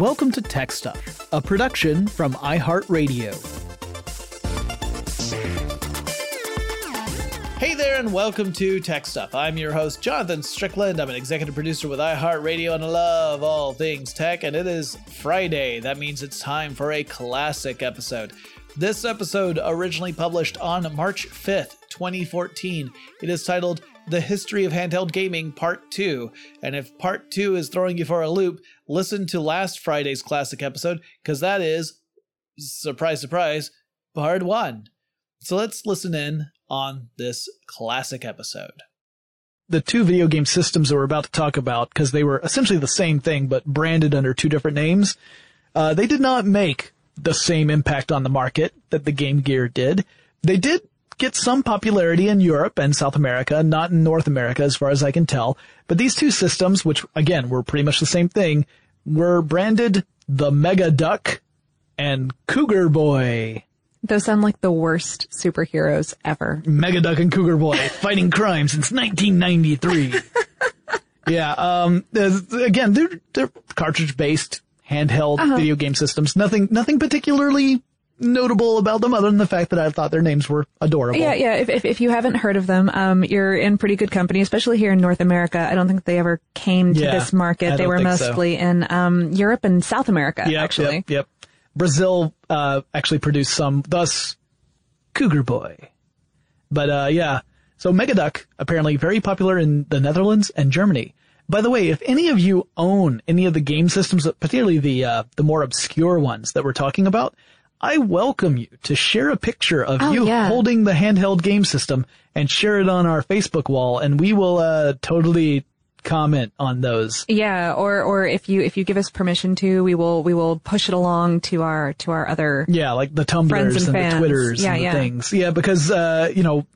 Welcome to Tech Stuff, a production from iHeartRadio. Hey there, and welcome to Tech Stuff. I'm your host, Jonathan Strickland. I'm an executive producer with iHeartRadio, and I love all things tech. And it is Friday. That means it's time for a classic episode. This episode originally published on March 5th, 2014. It is titled The History of Handheld Gaming Part 2. And if Part 2 is throwing you for a loop, listen to last Friday's classic episode, because that is, surprise, surprise, Part 1. So let's listen in on this classic episode. The two video game systems that we're about to talk about, because they were essentially the same thing but branded under two different names, uh, they did not make the same impact on the market that the Game Gear did. They did get some popularity in Europe and South America, not in North America as far as I can tell. But these two systems, which again were pretty much the same thing, were branded the Mega Duck and Cougar Boy. Those sound like the worst superheroes ever. Mega Duck and Cougar Boy fighting crime since 1993. yeah, um, again, they're, they're cartridge based handheld uh-huh. video game systems. Nothing, nothing particularly notable about them other than the fact that I thought their names were adorable. Yeah, yeah. If, if, if you haven't heard of them, um, you're in pretty good company, especially here in North America. I don't think they ever came to yeah, this market. they were mostly so. in, um, Europe and South America, yep, actually. Yep, yep. Brazil, uh, actually produced some, thus Cougar Boy. But, uh, yeah. So Megaduck, apparently very popular in the Netherlands and Germany. By the way, if any of you own any of the game systems, particularly the uh, the more obscure ones that we're talking about, I welcome you to share a picture of oh, you yeah. holding the handheld game system and share it on our Facebook wall, and we will uh, totally comment on those. Yeah, or or if you if you give us permission to, we will we will push it along to our to our other yeah, like the Tumblrs and, and the Twitters yeah, and the yeah. things. Yeah, because uh, you know,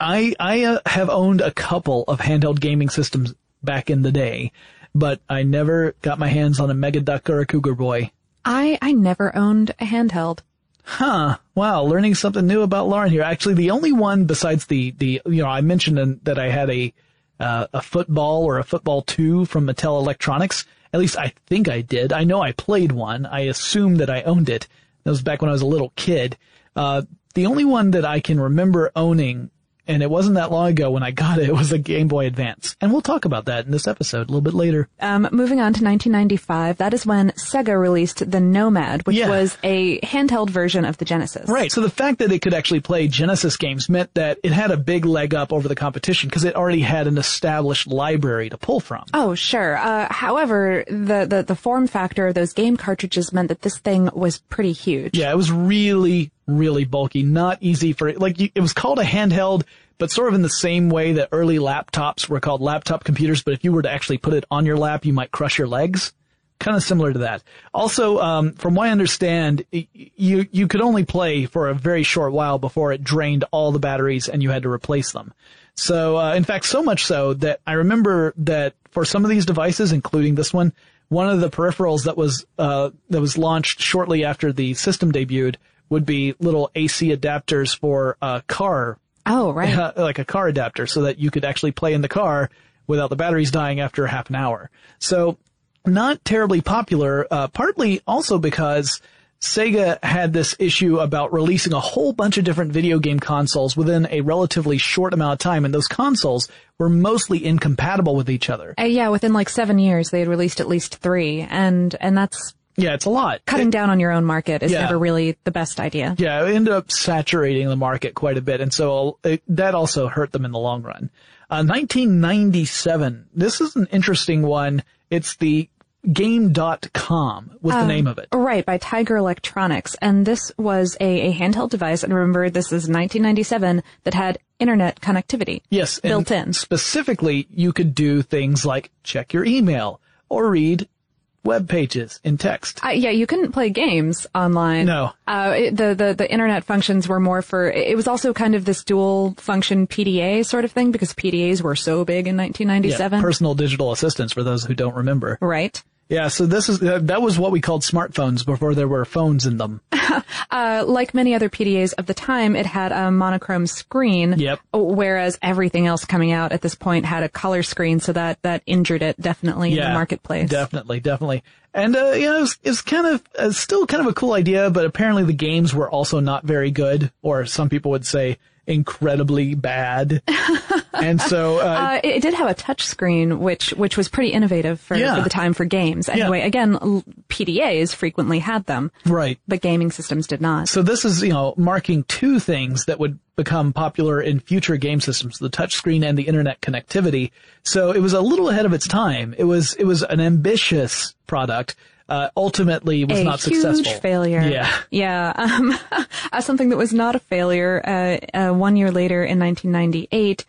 I I uh, have owned a couple of handheld gaming systems back in the day, but I never got my hands on a Mega Duck or a Cougar Boy. I, I never owned a handheld. Huh. Wow. Learning something new about Lauren here. Actually, the only one besides the, the, you know, I mentioned that I had a, uh, a football or a football two from Mattel Electronics. At least I think I did. I know I played one. I assume that I owned it. That was back when I was a little kid. Uh, the only one that I can remember owning and it wasn't that long ago when I got it. It was a Game Boy Advance. And we'll talk about that in this episode a little bit later. Um, moving on to 1995, that is when Sega released the Nomad, which Yeah. was a handheld version of the Genesis. Right. So the fact that it could actually play Genesis games meant that it had a big leg up over the competition because it already had an established library to pull from. Oh, sure. Uh, however, the, the, the form factor of those game cartridges meant that this thing was pretty huge. Yeah, it was really, really bulky. Not easy for like you, it was called a handheld, but sort of in the same way that early laptops were called laptop computers. But if you were to actually put it on your lap, you might crush your legs. Kind of similar to that. Also, um, from what I understand, you you could only play for a very short while before it drained all the batteries and you had to replace them. So, uh, in fact, so much so that I remember that for some of these devices, including this one, one of the peripherals that was uh, that was launched shortly after the system debuted would be little AC adapters for a car, Oh, right. like a car adapter, so that you could actually play in the car without the batteries dying after half an hour. So, not terribly popular. Uh, partly also because Sega had this issue about releasing a whole bunch of different video game consoles within a relatively short amount of time, and those consoles were mostly incompatible with each other. Uh, yeah, within like seven years, they had released at least three, and and that's Yeah, it's a lot. cutting down on your own market is Yeah. never really the best idea. Yeah, it ended up saturating the market quite a bit, and so it, that also hurt them in the long run. Uh, 1997. This is an interesting one. It's the Game.com was the name of it. Right, by Tiger Electronics. And this was a, a handheld device, and remember, this is 1997, that had internet connectivity. Yes, built in. Specifically, you could do things like check your email or read web pages in text. Uh, yeah, you couldn't play games online. No. Uh, it, the, the, the internet functions were more for, it was also kind of this dual function PDA sort of thing because PDAs were so big in Yeah, 1997. personal digital assistants for those who don't remember. right. Yeah, so this is uh, that was what we called smartphones before there were phones in them. uh, like many other PDAs of the time, it had a monochrome screen. Yep. Whereas everything else coming out at this point had a color screen, so that that injured it definitely yeah, in the marketplace. Definitely, definitely. And uh, you know, it's it kind of uh, still kind of a cool idea, but apparently the games were also not very good, or some people would say incredibly bad. and so, uh, uh, it, did have a touch screen, which, which was pretty innovative for, yeah. for the time for games. Anyway, yeah. again, PDAs frequently had them. Right. But gaming systems did not. So this is, you know, marking two things that would become popular in future game systems, the touchscreen and the internet connectivity. So it was a little ahead of its time. It was, it was an ambitious product uh, ultimately was a not successful. Huge failure. Yeah. Yeah. Um, something that was not a failure, uh, uh one year later in 1998,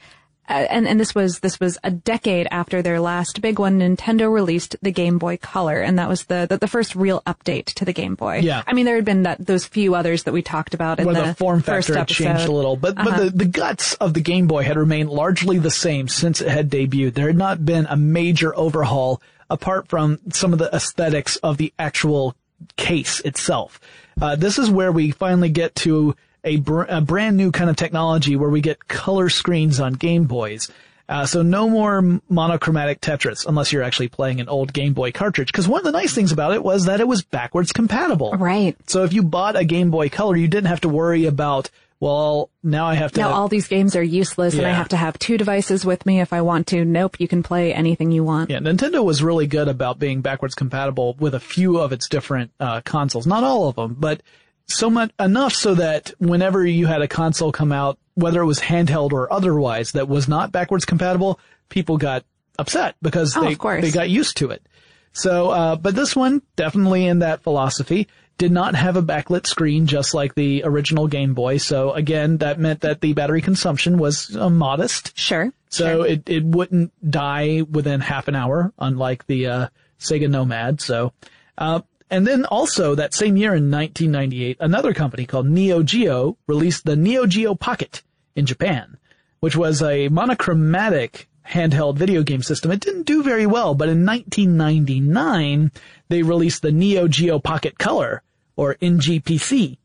uh, and, and this was this was a decade after their last big one. Nintendo released the Game Boy Color, and that was the the, the first real update to the Game Boy. Yeah, I mean there had been that those few others that we talked about in Where the, the form factor had changed a little, but uh-huh. but the, the guts of the Game Boy had remained largely the same since it had debuted. There had not been a major overhaul apart from some of the aesthetics of the actual case itself. Uh, this is where we finally get to a, br- a, brand new kind of technology where we get color screens on Game Boys. Uh, so no more monochromatic Tetris unless you're actually playing an old Game Boy cartridge. Because one of the nice things about it was that it was backwards compatible. Right. So if you bought a Game Boy Color, you didn't have to worry about well, now I have to. Now all these games are useless yeah. and I have to have two devices with me if I want to. Nope, you can play anything you want. Yeah, Nintendo was really good about being backwards compatible with a few of its different uh, consoles. Not all of them, but so much enough so that whenever you had a console come out, whether it was handheld or otherwise, that was not backwards compatible, people got upset because oh, they they got used to it. So, uh, but this one definitely in that philosophy did not have a backlit screen just like the original Game Boy. So again, that meant that the battery consumption was uh, modest. Sure. So sure. it, it wouldn't die within half an hour, unlike the, uh, Sega Nomad. So, uh, and then also that same year in 1998, another company called Neo Geo released the Neo Geo Pocket in Japan, which was a monochromatic handheld video game system. It didn't do very well, but in 1999, they released the Neo Geo Pocket Color, or NGPC,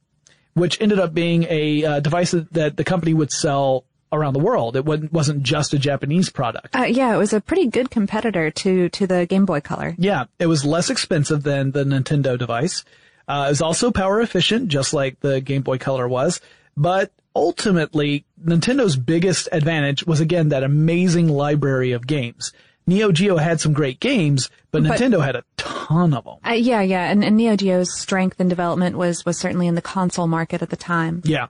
which ended up being a uh, device that the company would sell around the world. It wasn't just a Japanese product. Uh, yeah, it was a pretty good competitor to to the Game Boy Color. Yeah, it was less expensive than the Nintendo device. Uh, it was also power efficient, just like the Game Boy Color was. But ultimately, Nintendo's biggest advantage was again that amazing library of games. Neo Geo had some great games, but, but Nintendo had a ton of them. Uh, yeah, yeah, and, and Neo Geo's strength and development was was certainly in the console market at the time. Yeah.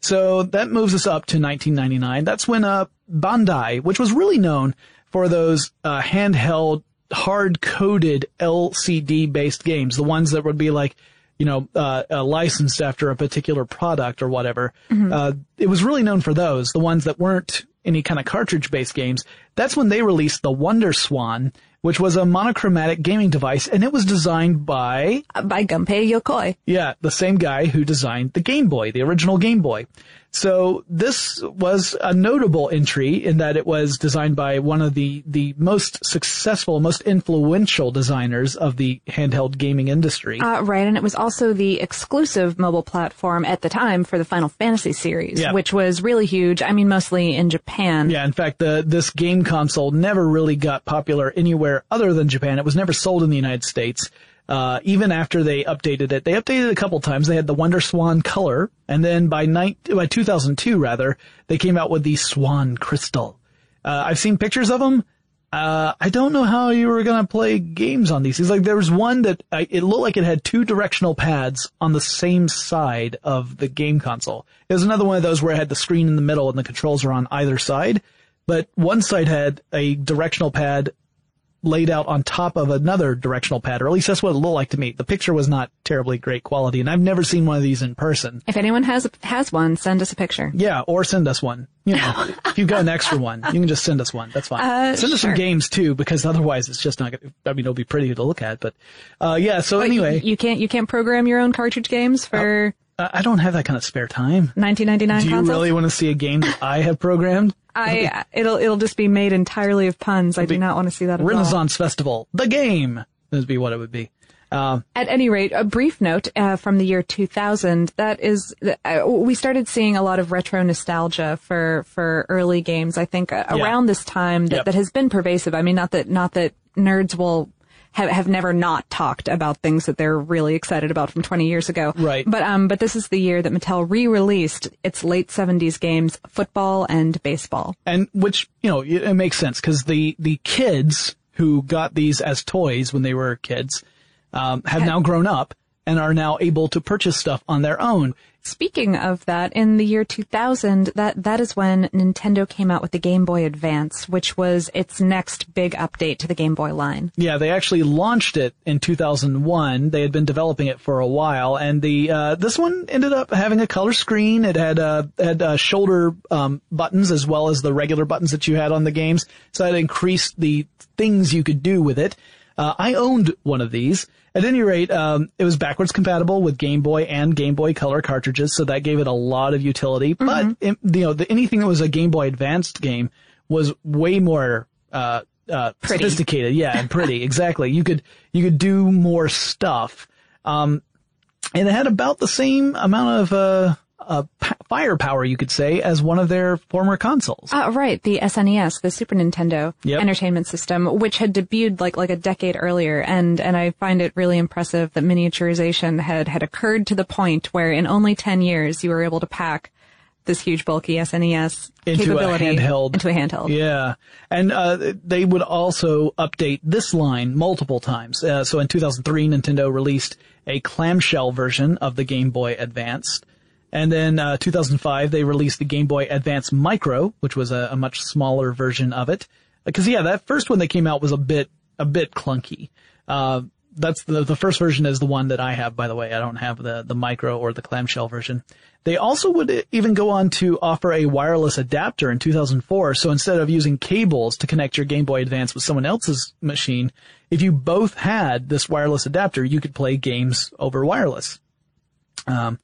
So that moves us up to 1999. That's when uh, Bandai, which was really known for those uh, handheld, hard-coded LCD-based games, the ones that would be like, you know, uh, uh, licensed after a particular product or whatever. Mm-hmm. Uh, it was really known for those, the ones that weren't any kind of cartridge-based games. That's when they released the Wonder Swan, which was a monochromatic gaming device, and it was designed by by Gunpei Yokoi. Yeah, the same guy who designed the Game Boy, the original Game Boy. So this was a notable entry in that it was designed by one of the, the most successful, most influential designers of the handheld gaming industry. Uh, right, and it was also the exclusive mobile platform at the time for the Final Fantasy series, yeah. which was really huge. I mean, mostly in Japan. Yeah, in fact, the, this game console never really got popular anywhere other than Japan. It was never sold in the United States uh, even after they updated it. They updated it a couple times. They had the Wonder Swan color, and then by night, by 2002 rather, they came out with the Swan Crystal. Uh, I've seen pictures of them. Uh, I don't know how you were gonna play games on these. It's like there was one that I, it looked like it had two directional pads on the same side of the game console. It was another one of those where it had the screen in the middle and the controls were on either side. But one side had a directional pad laid out on top of another directional pad, or at least that's what it looked like to me. The picture was not terribly great quality, and I've never seen one of these in person. If anyone has has one, send us a picture. Yeah, or send us one. You know, if you've got an extra one, you can just send us one. That's fine. Uh, send us sure. some games too, because otherwise it's just not. Gonna, I mean, it'll be pretty to look at, but uh, yeah. So anyway, you, you, can't you can't program your own cartridge games for. Uh, I don't have that kind of spare time. 1999 Do you consoles? really want to see a game that I have programmed? I it'll it'll just be made entirely of puns. I do not want to see that. Renaissance all. Festival, the game. That'd be what it would be. At any rate, a brief note uh, from the year 2000. That is, uh, we started seeing a lot of retro nostalgia for for early games. I think uh, Yeah. around this time that, Yep. that has been pervasive. I mean, not that not that nerds will. Have, have never not talked about things that they're really excited about from 20 years ago. Right. But, um, but this is the year that Mattel re-released its late 70s games, football and baseball. and which you know it, it makes sense because the the kids who got these as toys when they were kids um, have now grown up and are now able to purchase stuff on their own. Speaking of that, in the year 2000, that, that is when Nintendo came out with the Game Boy Advance, which was its next big update to the Game Boy line. Yeah, they actually launched it in 2001. They had been developing it for a while, and the uh, this one ended up having a color screen. It had uh, had uh, shoulder um, buttons as well as the regular buttons that you had on the games, so that increased the things you could do with it. Uh, I owned one of these. At any rate, um, it was backwards compatible with Game Boy and Game Boy Color cartridges, so that gave it a lot of utility. But it, you know, the, anything that was a Game Boy Advanced game was way more uh, uh, sophisticated. Yeah, and pretty. exactly. You could you could do more stuff. Um, and it had about the same amount of uh, uh, p- firepower, you could say, as one of their former consoles. Ah, right, the SNES, the Super Nintendo Yep. Entertainment System, which had debuted like like a decade earlier, and and I find it really impressive that miniaturization had had occurred to the point where in only ten years you were able to pack this huge bulky SNES Into a capability handheld. into a handheld. Yeah, and uh, they would also update this line multiple times. Uh, so in 2003, Nintendo released a clamshell version of the Game Boy Advance, and then uh, 2005 they released the Game Boy Advance Micro, which was a, a much smaller version of it. Because yeah, that first one that came out was a bit a bit clunky. Uh, that's the the first version is the one that I have. By the way, I don't have the the micro or the clamshell version. They also would even go on to offer a wireless adapter in 2004. So instead of using cables to connect your Game Boy Advance with someone else's machine, if you both had this wireless adapter, you could play games over wireless. Um,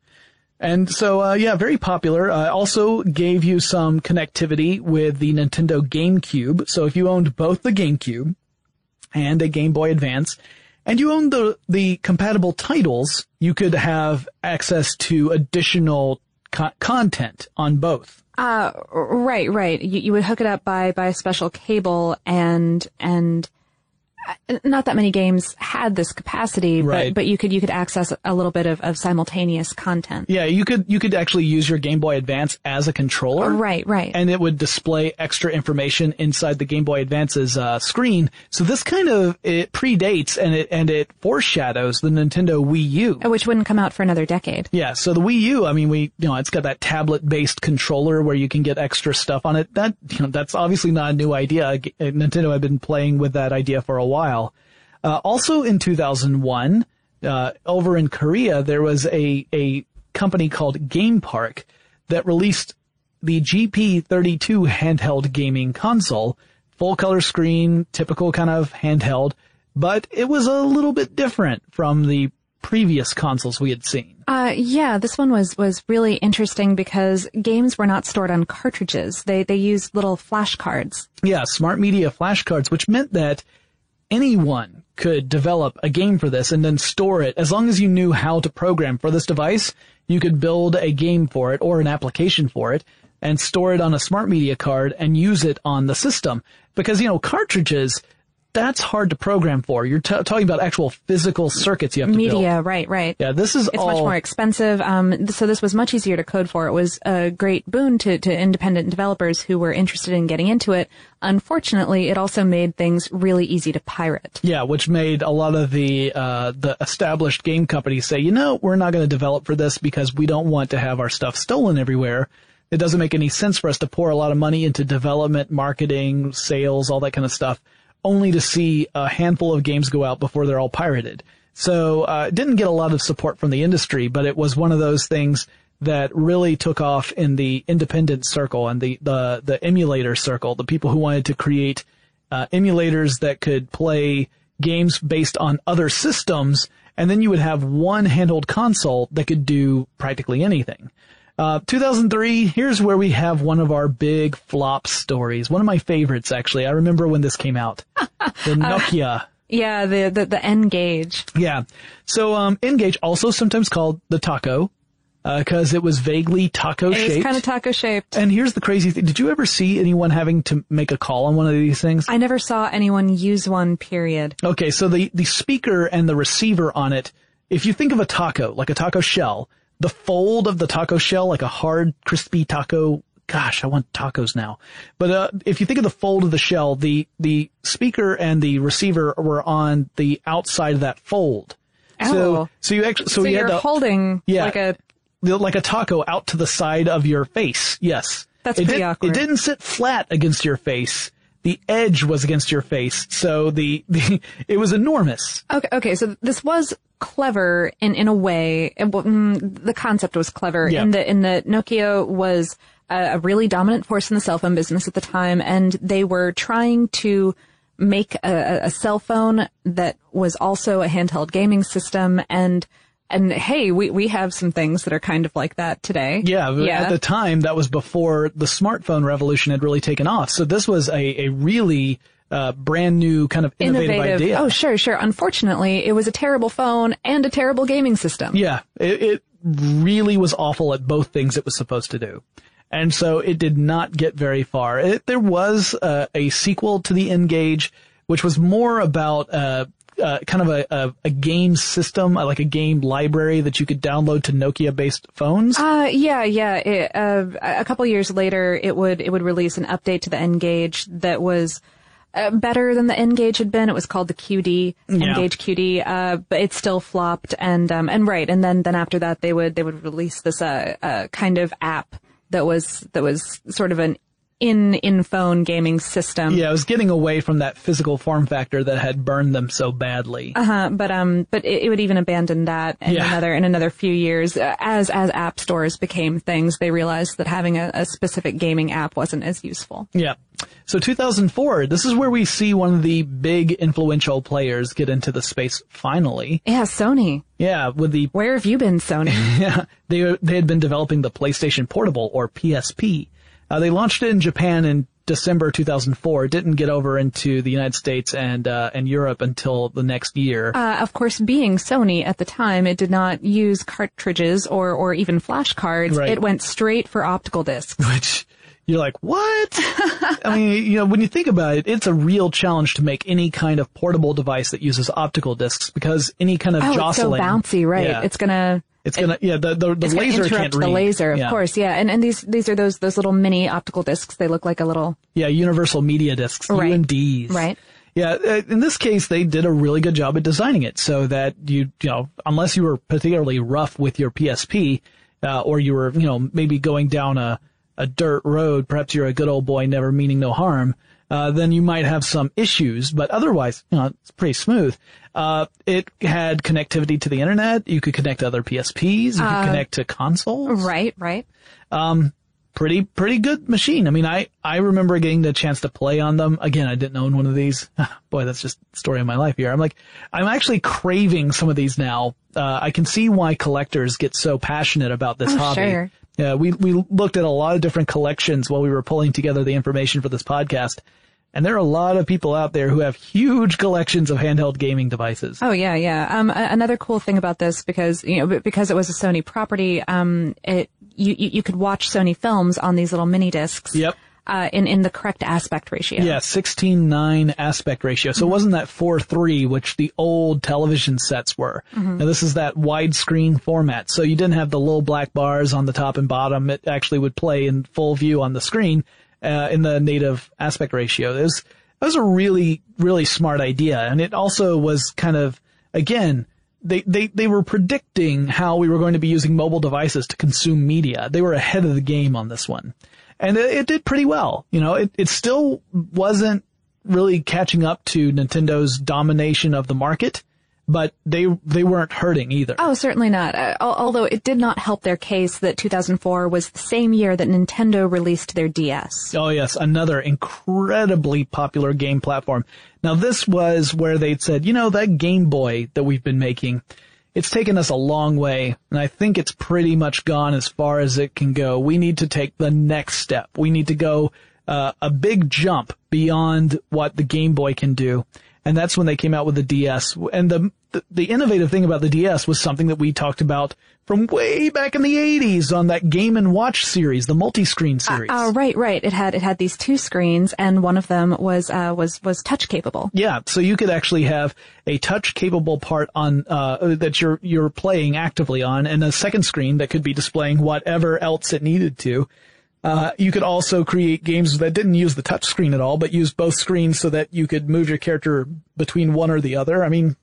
and so, uh, yeah, very popular. Uh, also gave you some connectivity with the Nintendo GameCube. So if you owned both the GameCube and a Game Boy Advance, and you owned the the compatible titles, you could have access to additional co- content on both. Uh, right, right. You, you would hook it up by, by a special cable and, and not that many games had this capacity, Right. but, but you could, you could access a little bit of, of simultaneous content. Yeah, you could you could actually use your Game Boy Advance as a controller. Right, right. and it would display extra information inside the Game Boy Advance's uh, screen. So this kind of it predates and it and it foreshadows the Nintendo Wii U. which wouldn't come out for another decade. Yeah, so the Wii U, I mean, we you know it's got that tablet-based controller where you can get extra stuff on it. That you know that's obviously not a new idea. Uh, Nintendo had been playing with that idea for a while. Uh, also in 2001, uh, over in Korea, there was a a company called Game Park that released the GP32 handheld gaming console, full color screen, typical kind of handheld, but it was a little bit different from the previous consoles we had seen. Uh, yeah, this one was, was really interesting because games were not stored on cartridges. They, they used little flashcards. Yeah, smart media flashcards, which meant that anyone could develop a game for this and then store it. As long as you knew how to program for this device, you could build a game for it or an application for it and store it on a smart media card and use it on the system. Because, you know, cartridges, that's hard to program for. You're t- talking about actual physical circuits you have to build. Media, right, right. Yeah, this is It's all much more expensive. Um, so this was much easier to code for. It was a great boon to, to independent developers who were interested in getting into it. Unfortunately, it also made things really easy to pirate. Yeah, which made a lot of the uh, the established game companies say, you know, we're not going to develop for this because we don't want to have our stuff stolen everywhere. It doesn't make any sense for us to pour a lot of money into development, marketing, sales, all that kind of stuff, only to see a handful of games go out before they're all pirated. So uh, didn't get a lot of support from the industry, but it was one of those things that really took off in the independent circle and the the the emulator circle, the people who wanted to create uh, emulators that could play games based on other systems, and then you would have one handheld console that could do practically anything. Uh, 2003, here's where we have one of our big flop stories. One of my favorites, actually. I remember when this came out. The Nokia Yeah, the the, the N-Gage. Yeah. So um, N-Gage, also sometimes called the taco, because it was vaguely taco It shaped. was kind of taco shaped. and here's the crazy thing: Did you ever see anyone having to make a call on one of these things? I never saw anyone use one. Period. Okay, so the, the speaker and the receiver on it, if you think of a taco, like a taco shell, the fold of the taco shell, like a hard, crispy taco, gosh, I want tacos now. But, uh, if you think of the fold of the shell, the, the speaker and the receiver were on the outside of that fold. So, Oh. so you actually, so, So you to, holding Yeah. like a like a taco out to the side of your face. Yes. That's it pretty did- awkward. It didn't sit flat against your face. The edge was against your face. So the, the, it was enormous. Okay, okay, so this was clever in in a way. It, wa- mm, the concept was clever Yeah. in the in the Nokia was a, a really dominant force in the cell phone business at the time, and they were trying to make a- a cell phone that was also a handheld gaming system and. And hey, we, we have some things that are kind of like that today. Yeah, Yeah. At the time, that was before the smartphone revolution had really taken off. So this was a, a really, uh, brand new kind of innovative, idea. Oh, sure, sure. Unfortunately, it was a terrible phone and a terrible gaming system. Yeah, it, it really was awful at both things it was supposed to do. And so it did not get very far. It, there was uh, a sequel to the N-Gage, which was more about uh, uh, kind of a, a, a game system, uh, like a game library that you could download to Nokia-based phones. Uh, yeah, yeah. It, uh, a couple years later, it would it would release an update to the N-Gage that was uh, better than the N-Gage had been. It was called the QD, Yeah. N-Gage QD, uh, but it still flopped. And um, and right, and then then after that, they would they would release this uh, uh kind of app that was that was sort of an in in phone gaming system. yeah, it was getting away from that physical form factor that had burned them so badly. Uh, huh. but um, but it, it would even abandon that in Yeah. another in another few years uh, as as app stores became things. They realized that having a, a specific gaming app wasn't as useful. Yeah. So 2004, this is where we see one of the big influential players get into the space finally. Yeah, Sony. Yeah, with the Where have you been, Sony? Yeah, they they had been developing the PlayStation Portable or PSP. Uh, they launched it in Japan in December 2004. It didn't get over into the United States and uh, and Europe until the next year. uh, of course, being Sony at the time, it did not use cartridges or or even flash cards. Right. It went straight for optical discs. which you're like, what? I mean, you know, when you think about it, it's a real challenge to make any kind of portable device that uses optical discs because any kind of Oh, it's so jostling. bouncy, right? Yeah. It's gonna It's gonna, yeah, the, the, the laser interrupt can't the laser, of Yeah. course. Yeah, and and these these are those those little mini optical discs. They look like a little Yeah, universal media discs, Right. UMDs. Right. Yeah, uh, in this case, they did a really good job at designing it so that you, you know, unless you were particularly rough with your PSP, uh, or you were, you know, maybe going down a, a dirt road, perhaps you're a good old boy, never meaning no harm, uh, then you might have some issues, but otherwise, you know, it's pretty smooth. Uh, it had connectivity to the internet. You could connect to other PSPs. You could connect to consoles right, right. pretty pretty good machine. I mean, I I remember getting the chance to play on them. Again, I didn't own one of these. Boy, that's just the story of my life here. I'm like, I'm actually craving some of these now. Uh, I can see why collectors get so passionate about this Oh, hobby. sure. Yeah, we we looked at a lot of different collections while we were pulling together the information for this podcast. And there are a lot of people out there who have huge collections of handheld gaming devices. Oh yeah, yeah. Um, a- another cool thing about this because you know because it was a Sony property, um, it you you, you could watch Sony films on these little mini discs. Yep. Uh, in in the correct aspect ratio. Yeah, 16:9 aspect ratio. So it wasn't that four three, which the old television sets were. Now this is that widescreen format. So you didn't have the little black bars on the top and bottom. It actually would play in full view on the screen uh, in the native aspect ratio. It was, that was a really really smart idea and it also was kind of again they, they, they were predicting how we were going to be using mobile devices to consume media. They were ahead of the game on this one. And it, it did pretty well. You know, it, it still wasn't really catching up to Nintendo's domination of the market, but they, they weren't hurting either. Oh, certainly not. Uh, although it did not help their case that 2004 was the same year that Nintendo released their DS. Oh yes, another incredibly popular game platform. Now this was where they'd said, you know, that Game Boy that we've been making, it's taken us a long way, and I think it's pretty much gone as far as it can go. We need to take the next step. We need to go uh, a big jump beyond what the Game Boy can do. And that's when they came out with the DS. And the, the, the innovative thing about the DS was something that we talked about from way back in the 80s on that Game and Watch series, the multi-screen series. Uh, right, right. It had it had these two screens, and one of them was uh, was was touch capable. Yeah, so you could actually have a touch capable part on uh, that you're you're playing actively on, and a second screen that could be displaying whatever else it needed to. Uh, you could also create games that didn't use the touch screen at all, but used both screens so that you could move your character between one or the other. I mean,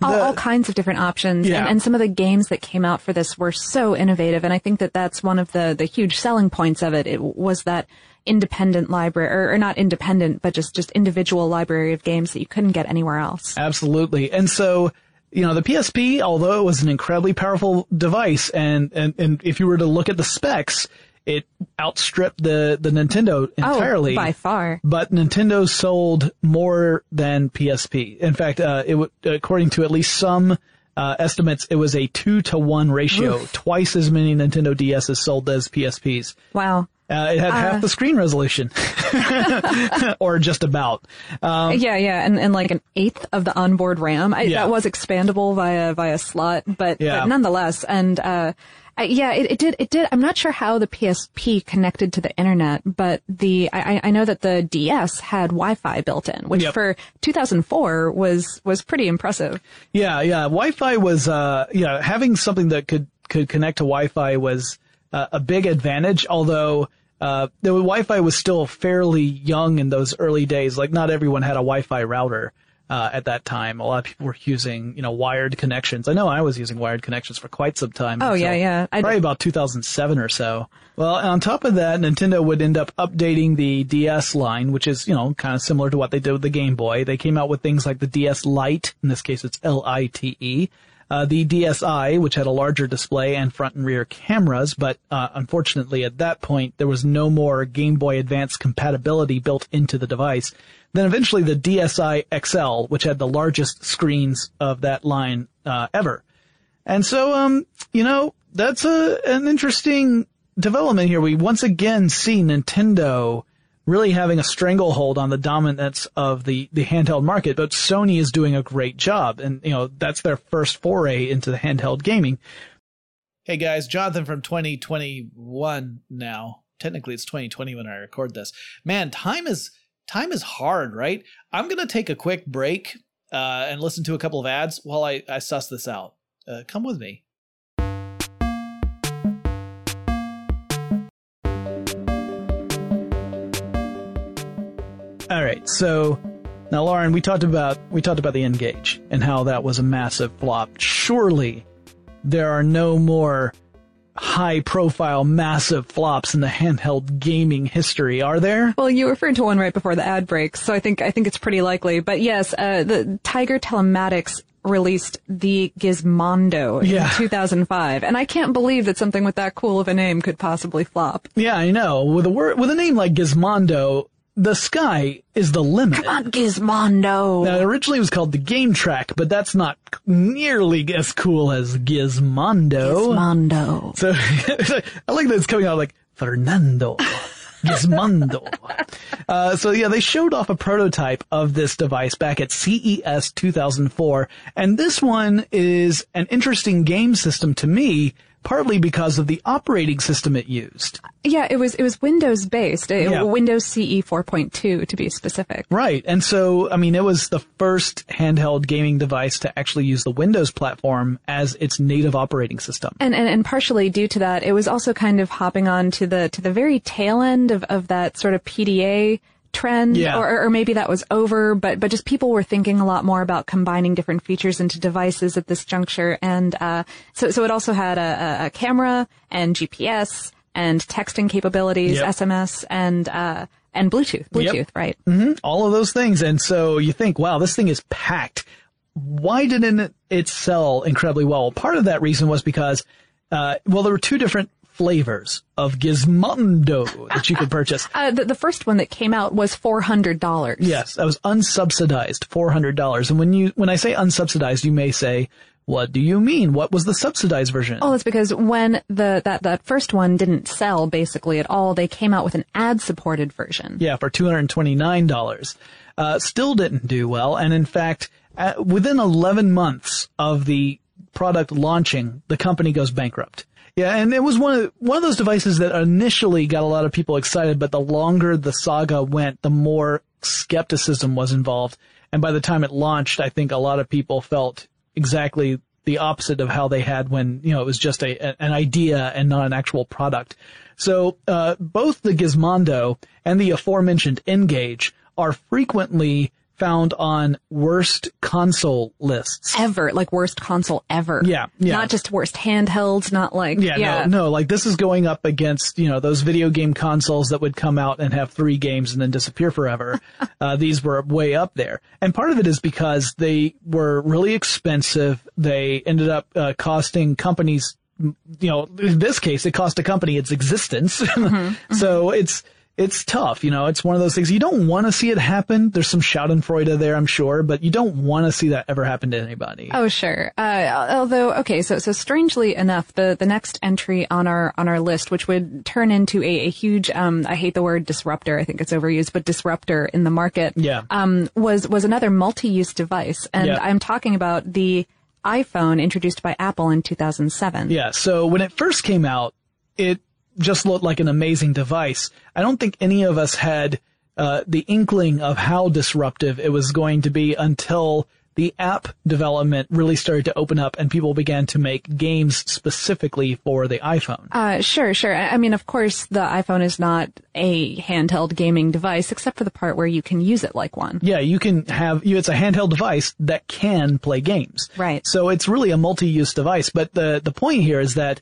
all, all kinds of different options. Yeah. And, and some of the games that came out for this were so innovative. And I think that that's one of the, the huge selling points of it. It was that independent library, or, or not independent, but just, just individual library of games that you couldn't get anywhere else. Absolutely. And so, you know, the PSP, although it was an incredibly powerful device and, and, and if you were to look at the specs, it outstripped the, the Nintendo entirely. Oh, by far. But Nintendo sold more than PSP. In fact, uh, it w- according to at least some uh, estimates, it was a two to one ratio, twice as many Nintendo DSs sold as PSPs. Wow. Uh, it had half the screen resolution, or just about. Um, yeah, yeah, and, and like an eighth of the onboard RAM. I, Yeah. That was expandable via via slot, but, Yeah. but nonetheless, and uh, I, yeah, it, it did. It did. I'm not sure how the PSP connected to the internet, but the I, I- know that the DS had Wi-Fi built in, which Yep. for 2004 was was pretty impressive. Yeah, yeah. Wi-Fi was, uh, yeah, having something that could, could connect to Wi-Fi was uh, a big advantage, although, uh, the Wi-Fi was still fairly young in those early days. Like not everyone had a Wi-Fi router, uh, at that time. A lot of people were using, you know, wired connections. I know I was using wired connections for quite some time. Oh, yeah, yeah. I- probably about 2007 or so. Well, on top of that, Nintendo would end up updating the DS line, which is, you know, kind of similar to what they did with the Game Boy. They came out with things like the DS Lite, in this case it's L-I-T-E, uh, the DSi, which had a larger display and front and rear cameras, but uh, unfortunately at that point there was no more Game Boy Advance compatibility built into the device. Then eventually the DSi XL, which had the largest screens of that line uh, ever. And so, um, you know, that's a an interesting development here. We once again see Nintendo really having a stranglehold on the dominance of the, the handheld market, but Sony is doing a great job. And, you know, that's their first foray into the handheld gaming. Hey guys, Jonathan from 2021 now. Technically it's 2020 when I record this. Man, time is time is hard, right? I'm going to take a quick break uh, and listen to a couple of ads while I, I suss this out. Uh, come with me. All right. So now, Lauren, we talked about, we talked about the N-Gage and how that was a massive flop. Surely there are no more high profile, massive flops in the handheld gaming history, are there? Well, you referred to one right before the ad break, so I think I think it's pretty likely. But yes, uh, the Tiger Telematics released the Gizmondo Yeah. in 2005, and I can't believe that something with that cool of a name could possibly flop. Yeah, I know. With a word, with a name like Gizmondo, the sky is the limit. Come On Gizmondo. Now, originally it was called the Gametrac, but that's not nearly as cool as Gizmondo. Gizmondo. So I like that it's coming out like Fernando. Gizmondo. Uh, so yeah, they showed off a prototype of this device back at CES 2004, and this one is an interesting game system to me, partly because of the operating system it used. Yeah, it was it was Windows based, Yeah. Windows CE 4.2 to be specific. Right. And so, I mean, it was the first handheld gaming device to actually use the Windows platform as its native operating system. And, and and partially due to that, it was also kind of hopping on to the to the very tail end of, of that sort of PDA trend, Yeah. or or maybe that was over, but but just people were thinking a lot more about combining different features into devices at this juncture, and uh, so so it also had a, a, camera and GPS and texting capabilities, Yep. SMS and uh, and Bluetooth, Bluetooth, right? all of those things. And so you think, wow, this thing is packed. Why didn't it, it sell incredibly well? Part of that reason was because, uh, well, there were two different flavors of Gizmondo that you could purchase. Uh, the, the first one that came out was four hundred dollars. Yes, that was unsubsidized, $400. And when you, when I say unsubsidized, you may say, What do you mean? What was the subsidized version? Oh, it's because when the that that first one didn't sell basically at all, they came out with an ad-supported version. Yeah, for two hundred twenty-nine dollars. Uh, still didn't do well, and in fact, uh, within eleven months of the product launching, the company goes bankrupt. Yeah, and it was one of one of those devices that initially got a lot of people excited, but the longer the saga went, the more skepticism was involved. And by the time it launched, I think a lot of people felt exactly the opposite of how they had when you know it was just a an idea and not an actual product. So uh, both the Gizmondo and the aforementioned N-Gage are frequently found on worst console lists. Ever, like worst console ever. Yeah, yeah. Not just worst handhelds, not like, yeah, yeah. no, no, like this is going up against, you know, those video game consoles that would come out and have three games and then disappear forever. uh, these were way up there. And part of it is because they were really expensive. They ended up uh, costing companies, you know, in this case, it cost a company its existence. Mm-hmm, so it's, it's tough, you know, it's one of those things you don't want to see it happen. There's some schadenfreude there, I'm sure, but you don't want to see that ever happen to anybody. Oh, sure. Uh, although, okay, so, so strangely enough, the, the next entry on our, on our list, which would turn into a, a huge, um, I hate the word disruptor. I think it's overused, but disruptor in the market. Yeah. Um, was, was another multi-use device. And Yeah. I'm talking about the iPhone introduced by Apple in 2007. Yeah, so when it first came out, it just looked like an amazing device. I don't think any of us had uh, the inkling of how disruptive it was going to be until the app development really started to open up and people began to make games specifically for the iPhone. Uh, sure, sure. I mean, of course, the iPhone is not a handheld gaming device, except for the part where you can use it like one. Yeah, you can have you. It's a handheld device that can play games. Right. So it's really a multi-use device. But the the point here is that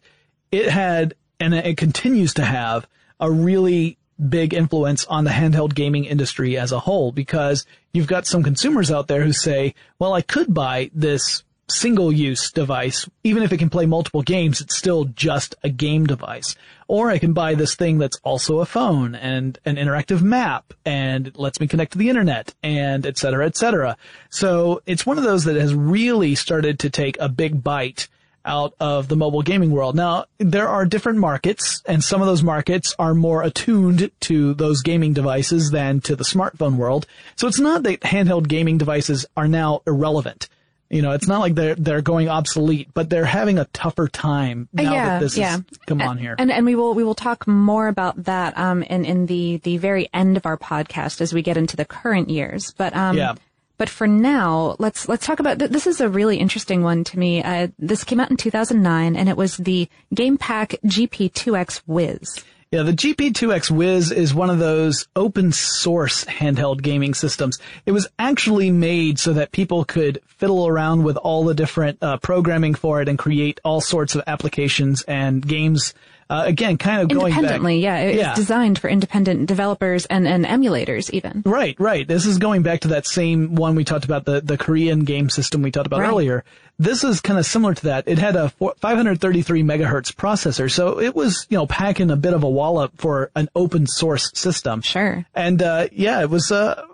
it had and it continues to have a really big influence on the handheld gaming industry as a whole because you've got some consumers out there who say, well, I could buy this single use device. Even if it can play multiple games, it's still just a game device. Or I can buy this thing that's also a phone and an interactive map and it lets me connect to the internet and et cetera, et cetera. So it's one of those that has really started to take a big bite out of the mobile gaming world. Now, there are different markets, and some of those markets are more attuned to those gaming devices than to the smartphone world. So it's not that handheld gaming devices are now irrelevant. You know, it's not like they're they're going obsolete, but they're having a tougher time now Uh, yeah, that this yeah. has come on here. And and we will we will talk more about that um in in the the very end of our podcast as we get into the current years. But um Yeah. But for now, let's let's talk about th- this. Is a really interesting one to me. Uh, this came out in 2009, and it was the Game Park GP2X Wiz. Yeah, the GP2X Wiz is one of those open source handheld gaming systems. It was actually made so that people could fiddle around with all the different uh, programming for it and create all sorts of applications and games. Uh, again, kind of going back. Independently, yeah, it- Yeah. it's designed for independent developers and and emulators even. Right, right. This is going back to that same one we talked about, the, the Korean game system we talked about Right. earlier. This is kind of similar to that. It had a four- 533 megahertz processor, so it was, you know, packing a bit of a wallop for an open source system. Sure. And, uh, yeah, it was, uh,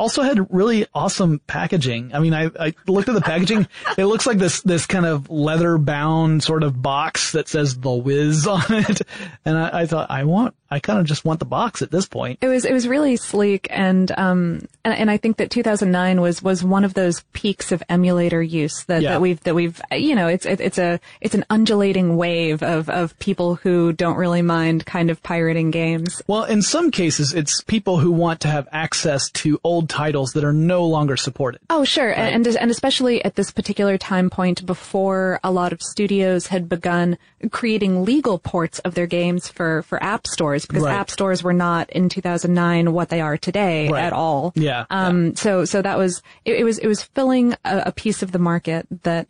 also had really awesome packaging. I mean, I, I looked at the packaging. it looks like this, this kind of leather bound sort of box that says the Wiz on it. And I, I thought, I want, I kind of just want the box at this point. It was it was really sleek and um and, and I think that 2009 was was one of those peaks of emulator use that, Yeah. that we've that we've you know it's it, it's a it's an undulating wave of of people who don't really mind kind of pirating games. Well, in some cases, it's people who want to have access to old titles that are no longer supported. Oh sure, and and and especially at this particular time point before a lot of studios had begun creating legal ports of their games for for app stores because Right. app stores were not in 2009 what they are today Right. at all. Yeah, Um. So so that was it, it was it was filling a, a piece of the market that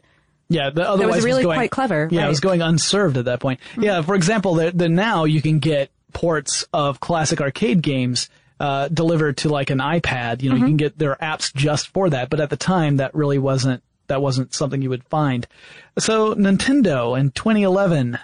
Yeah, the, otherwise really going, quite clever, Yeah, it was going unserved at that point. Yeah, for example, the, the now you can get ports of classic arcade games uh, delivered to like an iPad. You know, you can get their apps just for that. But at the time, that really wasn't that wasn't something you would find. So Nintendo in 2011, n-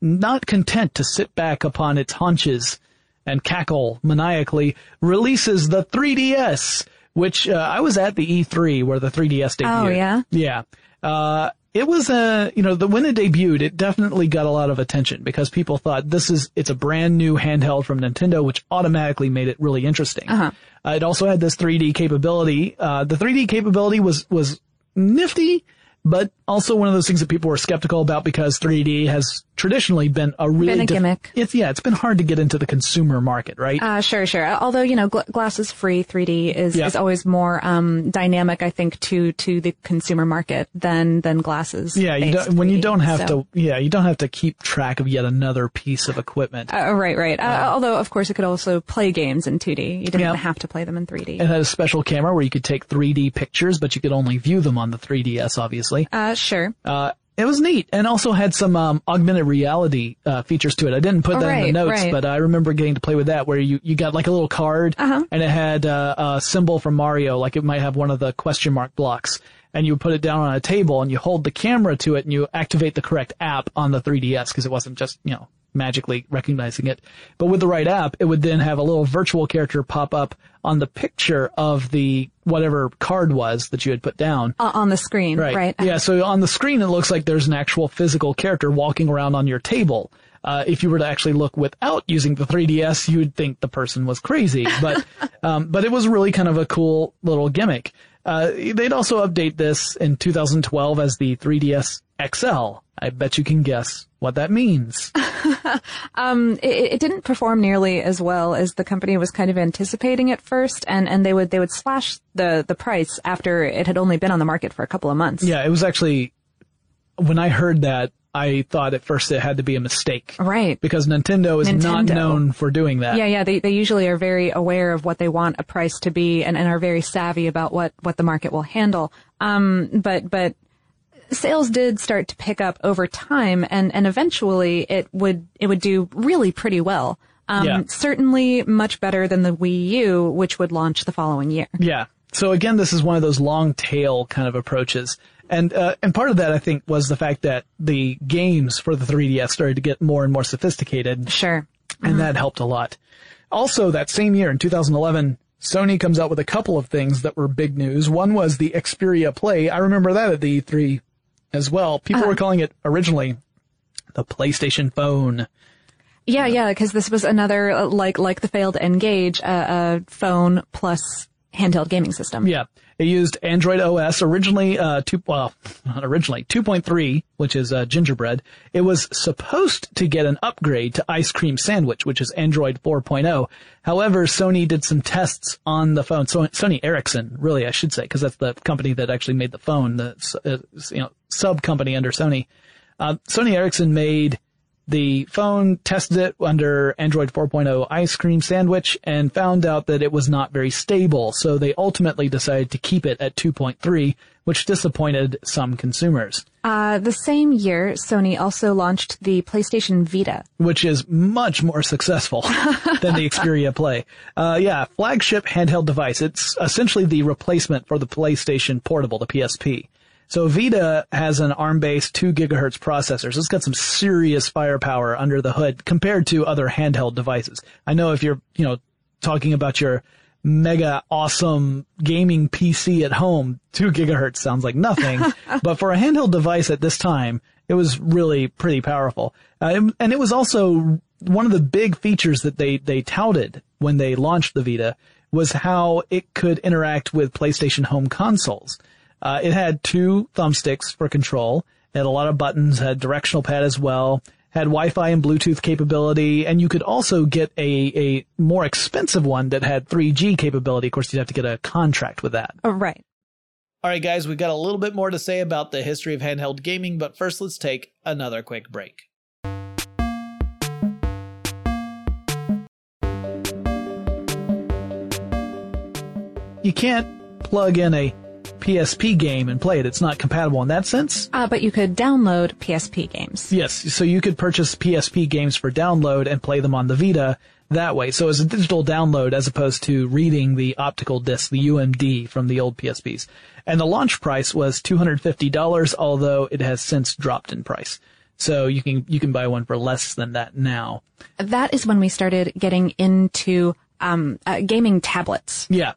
not content to sit back upon its haunches and cackle maniacally, releases the 3DS, which uh, I was at the E3 where the 3DS debuted. Oh, yeah? Yeah. Uh, it was a, you know, the, when it debuted, it definitely got a lot of attention because people thought this is, it's a brand new handheld from Nintendo, which automatically made it really interesting. Uh-huh. Uh, it also had this 3D capability. Uh, the 3D capability was, was nifty, but also one of those things that people were skeptical about because 3D has traditionally been a really been a gimmick. It's yeah, it's been hard to get into the consumer market, right? Uh, sure, sure. Although you know, gl- glass is free. 3D is yeah. is always more um, dynamic, I think, to to the consumer market than than glasses. Yeah, you don't, when you don't have so. to. Yeah, you don't have to keep track of yet another piece of equipment. Uh, right, right. Uh, although, of course, it could also play games in 2D. You didn't yeah. have to play them in 3D. It had a special camera where you could take 3D pictures, but you could only view them on the 3DS, obviously. Uh, sure. Uh, it was neat and also had some um, augmented reality uh, features to it. I didn't put that right, in the notes, right. but I remember getting to play with that where you, you got like a little card uh-huh. and it had uh, a symbol from Mario, like it might have one of the question mark blocks. And you put it down on a table and you hold the camera to it and you activate the correct app on the 3DS because it wasn't just, you know, magically recognizing it. But with the right app, it would then have a little virtual character pop up on the picture of the whatever card was that you had put down. Uh, on the screen, right. right. Yeah, so on the screen it looks like there's an actual physical character walking around on your table. Uh, if you were to actually look without using the 3DS, you would think the person was crazy. But, um, but it was really kind of a cool little gimmick. Uh, they'd also update this in 2012 as the 3DS XL. I bet you can guess what that means. um, it, it, didn't perform nearly as well as the company was kind of anticipating at first, and, and they would they would slash the the price after it had only been on the market for a couple of months. Yeah, it was actually when I heard that. I thought at first it had to be a mistake. Right. Because Nintendo is Nintendo. not known for doing that. Yeah, yeah. They, they usually are very aware of what they want a price to be and, and are very savvy about what, what the market will handle. Um, but, but sales did start to pick up over time and, and eventually it would, it would do really pretty well. Um, yeah. certainly much better than the Wii U, which would launch the following year. Yeah. So again, this is one of those long tail kind of approaches. And, uh, and part of that, I think, was the fact that the games for the 3DS started to get more and more sophisticated. Sure. And mm-hmm. that helped a lot. Also, that same year in 2011, Sony comes out with a couple of things that were big news. One was the Xperia Play. I remember that at the E3 as well. People uh, were calling it originally the PlayStation phone. Yeah, yeah, because this was another uh, like like the failed N-Gage, uh, uh, phone plus handheld gaming system. Yeah, it used Android OS originally, uh, two, well, not originally, 2.3, which is, uh, gingerbread. It was supposed to get an upgrade to Ice Cream Sandwich, which is Android 4.0. However, Sony did some tests on the phone. So Sony Ericsson, really, I should say, because that's the company that actually made the phone, the, uh, you know, sub company under Sony. Uh, Sony Ericsson made the phone tested it under Android 4.0 ice cream sandwich and found out that it was not very stable. So they ultimately decided to keep it at 2.3, which disappointed some consumers. Uh, the same year, Sony also launched the PlayStation Vita, which is much more successful than the Xperia Play. Uh, yeah, flagship handheld device. It's essentially the replacement for the PlayStation Portable, the PSP. So Vita has an ARM-based 2 gigahertz processor. So it's got some serious firepower under the hood compared to other handheld devices. I know if you're, you know, talking about your mega awesome gaming PC at home, 2 gigahertz sounds like nothing. but for a handheld device at this time, it was really pretty powerful. Uh, and it was also one of the big features that they, they touted when they launched the Vita was how it could interact with PlayStation home consoles. Uh, it had two thumbsticks for control. It had a lot of buttons, had directional pad as well, had Wi-Fi and Bluetooth capability, and you could also get a, a more expensive one that had 3G capability. Of course, you'd have to get a contract with that. Oh, right. All right, guys, we've got a little bit more to say about the history of handheld gaming, but first let's take another quick break. You can't plug in a PSP game and play it. It's not compatible in that sense. Uh, but you could download PSP games. Yes, so you could purchase PSP games for download and play them on the Vita that way. So as a digital download as opposed to reading the optical disc, the UMD from the old PSPs. And the launch price was $250, although it has since dropped in price. So you can, you can buy one for less than that now. That is when we started getting into, um, uh, gaming tablets. Yeah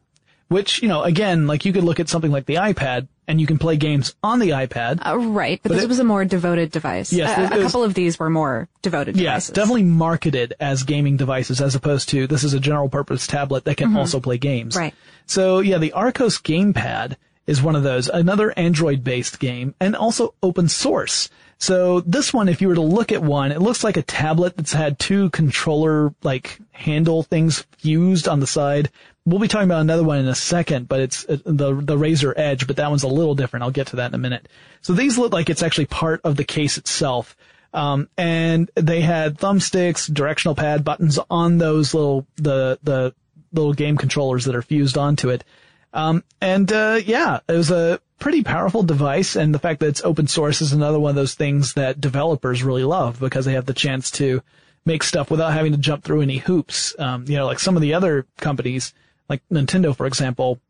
which, you know, again, like you could look at something like the iPad and you can play games on the iPad. Uh, right, but, But this it- was a more devoted device. Yes, a, it a couple of these were more devoted Yes, devices. definitely marketed as gaming devices as opposed to this is a general purpose tablet that can also play games. Right. So yeah, the Archos gamepad is one of those, another Android based game and also open source. So this one, if you were to look at one, it looks like a tablet that's had two controller like handle things fused on the side. We'll be talking about another one in a second, but it's uh, the the Razer Edge, but that one's a little different. I'll get to that in a minute. So these look like it's actually part of the case itself. Um, and they had thumbsticks, directional pad buttons on those little, the, the little game controllers that are fused onto it. Um, and, uh, yeah, it was a pretty powerful device. And the fact that it's open source is another one of those things that developers really love because they have the chance to make stuff without having to jump through any hoops. Um, you know, like some of the other companies, like Nintendo, for example,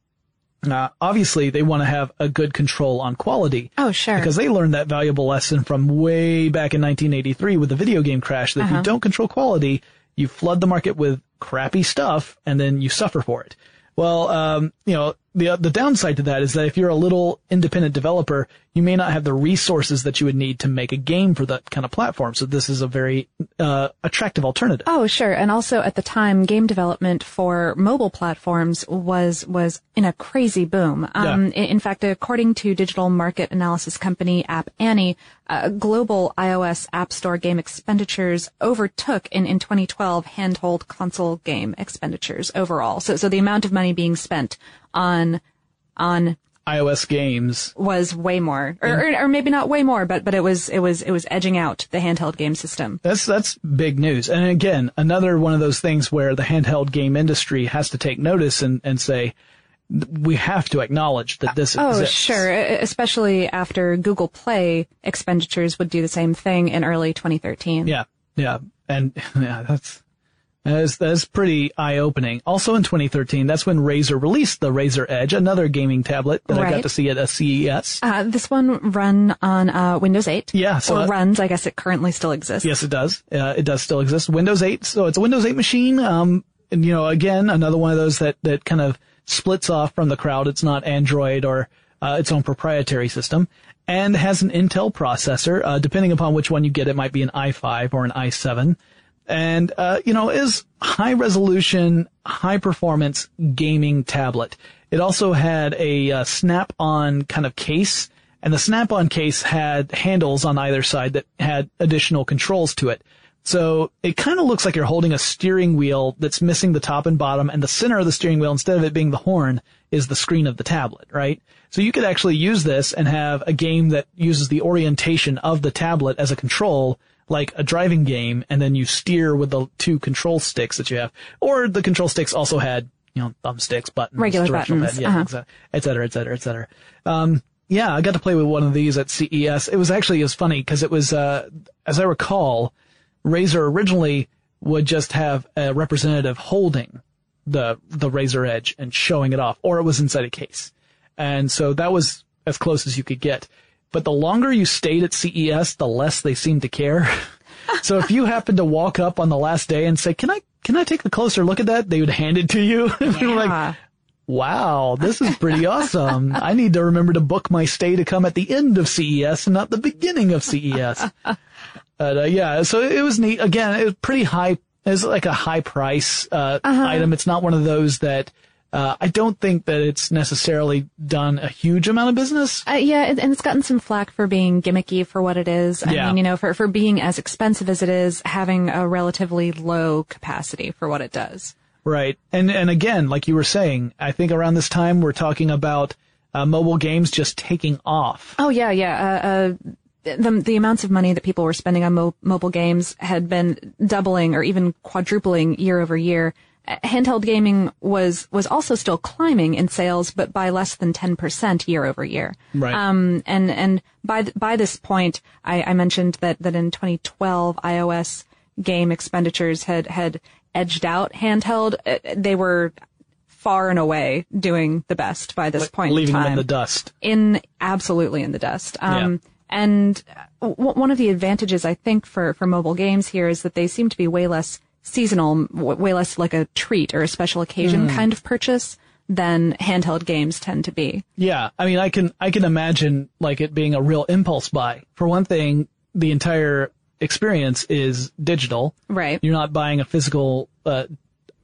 uh, obviously they want to have a good control on quality. Oh, sure. Because they learned that valuable lesson from way back in 1983 with the video game crash that if you don't control quality, you flood the market with crappy stuff and then you suffer for it. Well, um, you know, the, the downside to that is that if you're a little independent developer, you may not have the resources that you would need to make a game for that kind of platform. So this is a very, uh, attractive alternative. Oh, sure. And also at the time, game development for mobile platforms was, was in a crazy boom. Um, in, in fact, according to digital market analysis company App Annie, uh, global iOS App Store game expenditures overtook in, in 2012 handheld console game expenditures overall. So, so the amount of money being spent on, on iOS games. was way more, or, or, or maybe not way more, but, but it was, it was, it was edging out the handheld game system. That's that's big news. And again, another one of those things where the handheld game industry has to take notice and, and say we have to acknowledge that this Oh, exists. sure. Especially after Google Play expenditures would do the same thing in early 2013. Yeah, yeah, and yeah, that's that's that's pretty eye opening. Also in 2013, that's when Razer released the Razer Edge, another gaming tablet that I got to see at a CES. Uh, this one run on uh, Windows 8. Yeah, so or that- runs. I guess it currently still exists. Yes, it does. Uh, it does still exist. Windows 8. So it's a Windows 8 machine. Um, and you know, again, another one of those that, that kind of splits off from the crowd. It's not Android or, uh, its own proprietary system and has an Intel processor. Uh, depending upon which one you get, it might be an i5 or an i7. And, uh, you know, is high resolution, high performance gaming tablet. It also had a uh, snap-on kind of case and the snap-on case had handles on either side that had additional controls to it. So it kind of looks like you're holding a steering wheel that's missing the top and bottom, and the center of the steering wheel, instead of it being the horn, is the screen of the tablet, right? So you could actually use this and have a game that uses the orientation of the tablet as a control, like a driving game, and then you steer with the two control sticks that you have. Or the control sticks also had, you know, thumbsticks, buttons, Regular directional buttons, pad, yeah, uh-huh. et cetera, et cetera, et cetera. Um, yeah, I got to play with one of these at CES. It was actually, it was funny because it was, uh, as I recall, Razer originally would just have a representative holding the, the Razer Edge and showing it off, or it was inside a case. And so that was as close as you could get. But the longer you stayed at CES, the less they seemed to care. so if you happened to walk up on the last day and say, can I, can I take a closer look at that? They would hand it to you. You're like, wow, this is pretty awesome. I need to remember to book my stay to come at the end of CES and not the beginning of CES. But uh, yeah, so it was neat. Again, it was pretty high. It's like a high price uh, item. It's not one of those that uh, I don't think that it's necessarily done a huge amount of business. Uh, yeah, and it's gotten some flack for being gimmicky for what it is. I Yeah. mean, you know, for, for being as expensive as it is, having a relatively low capacity for what it does. Right. And and again, like you were saying, I think around this time we're talking about uh, mobile games just taking off. Oh yeah, yeah. Uh, uh, the the amounts of money that people were spending on mo- mobile games had been doubling or even quadrupling year over year. Handheld gaming was was also still climbing in sales, but by less than ten percent year over year. Right. Um, and and by th- by this point, I, I mentioned that that in 2012 iOS game expenditures had had edged out handheld. Uh, They were far and away doing the best by this point leaving in them in the dust. in absolutely in the dust. Um, and uh, w- one of the advantages I think for, for mobile games here is that they seem to be way less seasonal, way less like a treat or a special occasion kind of purchase than handheld games tend to be. Yeah, I mean, I can I can imagine like it being a real impulse buy. For one thing, the entire experience is digital. Right. You're not buying a physical uh,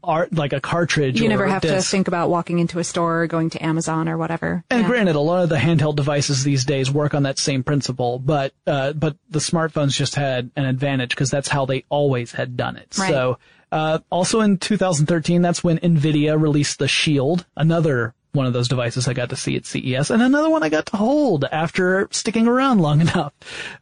art like a cartridge. You never have to think about walking into a store or going to Amazon or whatever. And Yeah. granted, a lot of the handheld devices these days work on that same principle, but uh, but the smartphones just had an advantage because that's how they always had done it. Right. So uh, also in 2013, that's when Nvidia released the Shield, another one of those devices I got to see at CES, and another one I got to hold after sticking around long enough.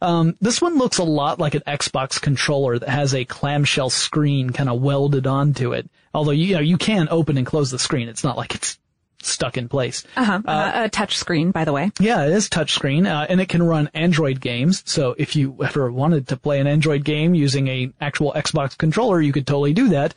Um, this one looks a lot like an Xbox controller that has a clamshell screen kind of welded onto it. Although you know you can open and close the screen, it's not like it's stuck in place. Uh-huh. Uh, a touch screen, by the way. Yeah, it is touchscreen, uh, and it can run Android games. So if you ever wanted to play an Android game using a actual Xbox controller, you could totally do that.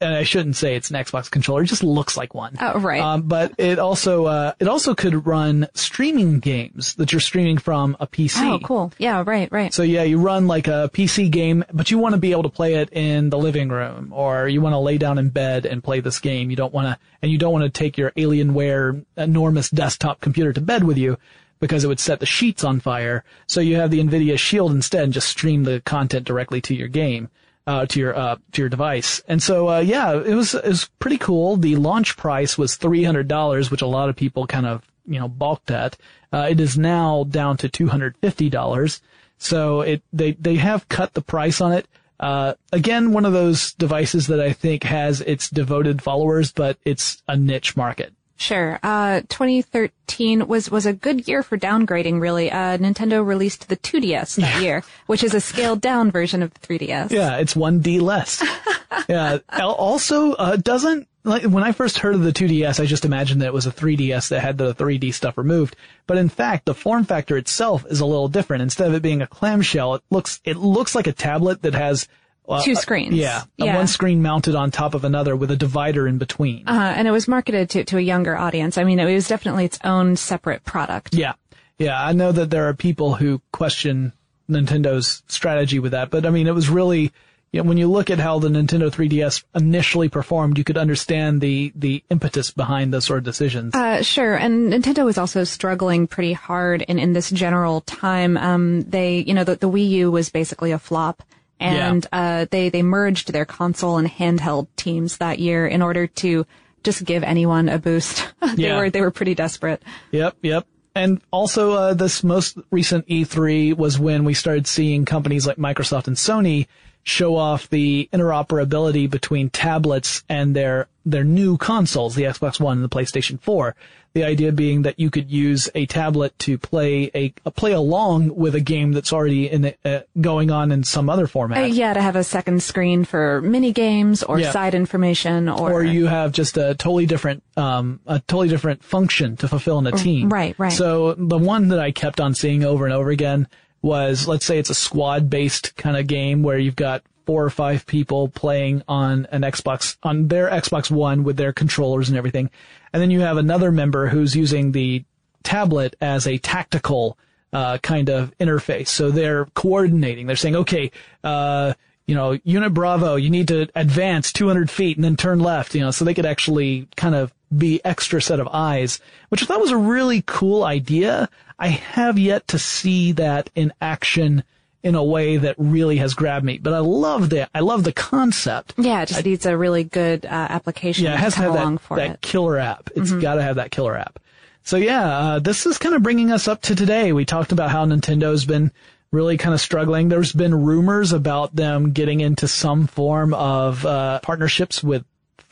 And I shouldn't say it's an Xbox controller; it just looks like one. Oh, right. Um, but it also uh, it also could run streaming games that you're streaming from a PC. Oh, cool. Yeah, right, right. So yeah, you run like a PC game, but you want to be able to play it in the living room, or you want to lay down in bed and play this game. You don't want to, and you don't want to take your Alienware enormous desktop computer to bed with you because it would set the sheets on fire. So you have the Nvidia Shield instead, and just stream the content directly to your game. Uh, to your uh, to your device, and so uh, yeah, it was it was pretty cool. The launch price was three hundred dollars, which a lot of people kind of you know balked at. Uh, it is now down to two hundred fifty dollars. So it they they have cut the price on it. Uh, again, one of those devices that I think has its devoted followers, but it's a niche market. Sure. Uh, 2013 was, was a good year for downgrading, really. Uh, Nintendo released the 2DS that year, which is a scaled down version of the 3DS. Yeah, it's one D less. yeah. Also, uh, doesn't like when I first heard of the 2DS, I just imagined that it was a 3DS that had the 3D stuff removed. But in fact, the form factor itself is a little different. Instead of it being a clamshell, it looks it looks like a tablet that has uh, Two screens. Yeah, Yeah. one screen mounted on top of another with a divider in between. Uh, and it was marketed to, to a younger audience. I mean, it was definitely its own separate product. Yeah. Yeah. I know that there are people who question Nintendo's strategy with that, but I mean, it was really, you know, when you look at how the Nintendo 3DS initially performed, you could understand the, the impetus behind those sort of decisions. Uh, sure. And Nintendo was also struggling pretty hard in, in this general time. Um, they, you know, the, the Wii U was basically a flop. And, uh, they, they merged their console and handheld teams that year in order to just give anyone a boost. they Yeah. were, they were pretty desperate. Yep, yep. And also, uh, this most recent E3 was when we started seeing companies like Microsoft and Sony show off the interoperability between tablets and their, their new consoles, the Xbox One and the PlayStation 4. The idea being that you could use a tablet to play a, a play along with a game that's already in the, uh, going on in some other format. Uh, yeah, to have a second screen for mini games or Yeah. side information or, or you have just a totally different um a totally different function to fulfill in a team. right, right. So the one that I kept on seeing over and over again was let's say it's a squad based kind of game where you've got four or five people playing on an Xbox on their Xbox One with their controllers and everything. And then you have another member who's using the tablet as a tactical uh, kind of interface. So they're coordinating. They're saying, okay, uh, you know, Unit Bravo, you need to advance 200 feet and then turn left, you know, so they could actually kind of be extra set of eyes, which I thought was a really cool idea. I have yet to see that in action in a way that really has grabbed me, but I love the I love the concept. yeah, it just needs a really good uh, application Yeah, it has to have that, that it. killer app. It's got to have that killer app. So yeah, uh, this is kind of bringing us up to today. We talked about how Nintendo's been really kind of struggling. There's been rumors about them getting into some form of uh, partnerships with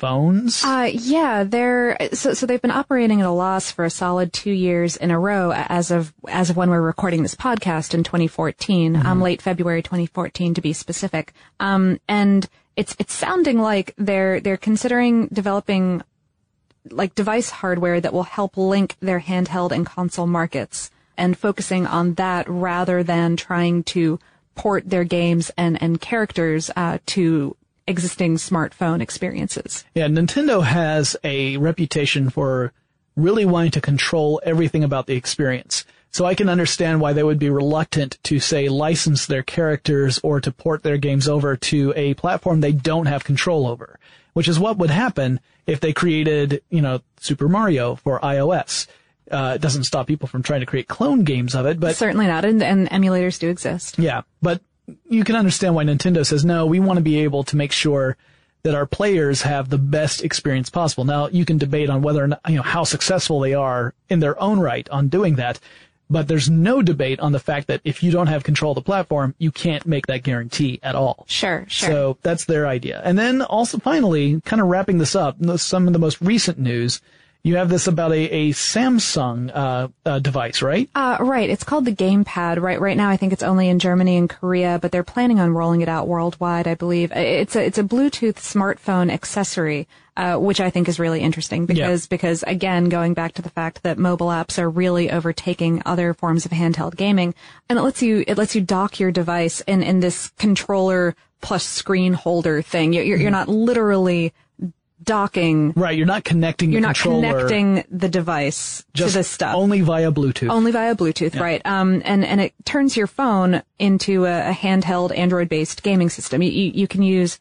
phones. Uh, yeah, they're so so they've been operating at a loss for a solid two years in a row as of as of when we're recording this podcast in 2014, um, late February 2014 to be specific. Um, and it's it's sounding like they're they're considering developing like device hardware that will help link their handheld and console markets and focusing on that rather than trying to port their games and and characters uh, to existing smartphone experiences. Yeah, Nintendo has a reputation for really wanting to control everything about the experience. So I can understand why they would be reluctant to say license their characters or to port their games over to a platform they don't have control over, which is what would happen if they created, you know, Super Mario for iOS. Uh, it doesn't stop people from trying to create clone games of it, but Certainly not, and, and emulators do exist. yeah, but you can understand why Nintendo says, no, we want to be able to make sure that our players have the best experience possible. Now, you can debate on whether or not, you know, how successful they are in their own right on doing that, but there's no debate on the fact that if you don't have control of the platform, you can't make that guarantee at all. Sure, sure. So that's their idea. And then also finally, kind of wrapping this up, some of the most recent news, you have this about a, a Samsung uh, uh, device, right? Uh, right. It's called the Gamepad. Right. Right now, I think it's only in Germany and Korea, but they're planning on rolling it out worldwide. I believe it's a it's a Bluetooth smartphone accessory, uh, which I think is really interesting because because again, going back to the fact that mobile apps are really overtaking other forms of handheld gaming, and it lets you it lets you dock your device in in this controller plus screen holder thing. You're you're, you're not literally docking. Right. You're not connecting You're the not connecting the device just to this stuff. only via Bluetooth. Only via Bluetooth, right? Um, and and it turns your phone into a, a handheld Android-based gaming system. You, you you can use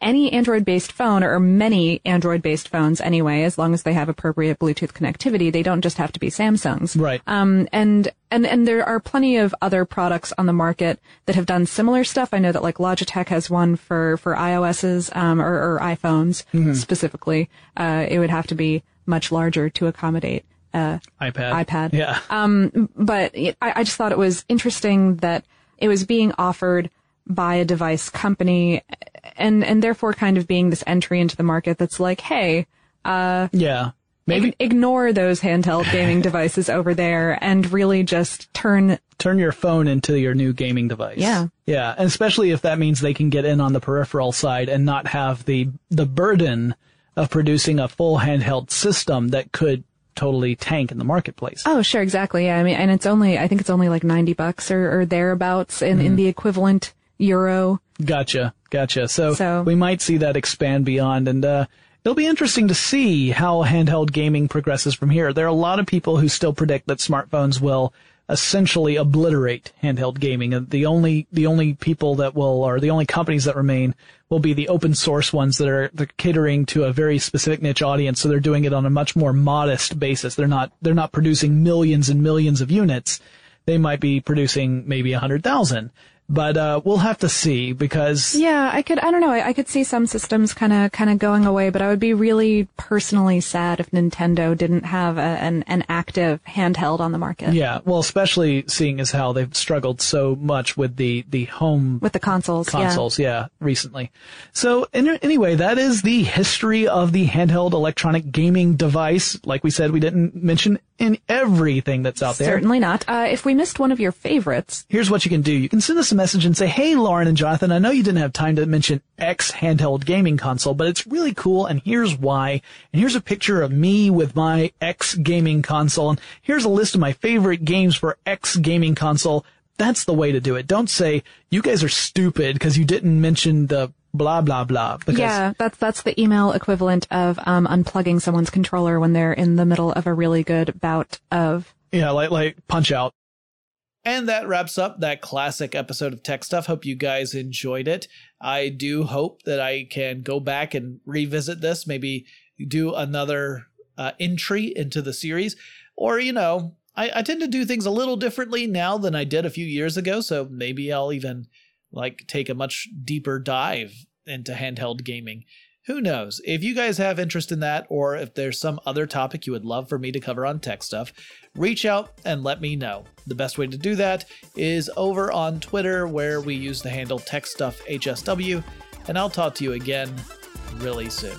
any Android-based phone or many Android-based phones anyway, as long as they have appropriate Bluetooth connectivity. They don't just have to be Samsungs. Right. Um, and, and, and there are plenty of other products on the market that have done similar stuff. I know that like Logitech has one for, for iOS's, um, or, or iPhones specifically. Uh, it would have to be much larger to accommodate, uh, iPad. iPad. Yeah. Um, but I, I just thought it was interesting that it was being offered by a device company and, and therefore kind of being this entry into the market that's like, hey, uh, yeah. Maybe ig- ignore those handheld gaming devices over there and really just turn, turn your phone into your new gaming device. Yeah. Yeah. And especially if that means they can get in on the peripheral side and not have the, the burden of producing a full handheld system that could totally tank in the marketplace. oh, sure, exactly. Yeah. I mean, and it's only, I think it's only like 90 bucks or, or thereabouts in, in hmm. the equivalent euro. Gotcha. Gotcha. So, So- we might see that expand beyond and, uh, it'll be interesting to see how handheld gaming progresses from here. There are a lot of people who still predict that smartphones will essentially obliterate handheld gaming. And the only, the only people that will, or the only companies that remain will be the open source ones that are they're catering to a very specific niche audience. So they're doing it on a much more modest basis. They're not, they're not producing millions and millions of units. They might be producing maybe a hundred thousand. But, uh, we'll have to see because Yeah, I could, I don't know, I, I could see some systems kind of, kind of going away, but I would be really personally sad if Nintendo didn't have a, an, an active handheld on the market. Yeah, well, especially seeing as how they've struggled so much with the the home With the consoles, yeah. consoles, yeah. recently. So in, anyway, that is the history of the handheld electronic gaming device. Like we said, we didn't mention in everything that's out there. Certainly not. Uh, if we missed one of your favorites, Here's what you can do. You can send us a message and say, Hey, Lauren and Jonathan, I know you didn't have time to mention X handheld gaming console, but it's really cool. And here's why. And here's a picture of me with my X gaming console. And here's a list of my favorite games for X gaming console. That's the way to do it. Don't say you guys are stupid because you didn't mention the blah, blah, blah. Because yeah, that's that's the email equivalent of um, unplugging someone's controller when they're in the middle of a really good bout of. yeah, like, like punch out. And that wraps up that classic episode of Tech Stuff. Hope you guys enjoyed it. I do hope that I can go back and revisit this, maybe do another uh, entry into the series. Or, you know, I, I tend to do things a little differently now than I did a few years ago. So maybe I'll even like take a much deeper dive into handheld gaming. Who knows? If you guys have interest in that, or if there's some other topic you would love for me to cover on tech stuff, reach out and let me know. The best way to do that is over on Twitter, where we use the handle TechStuffHSW, and I'll talk to you again really soon.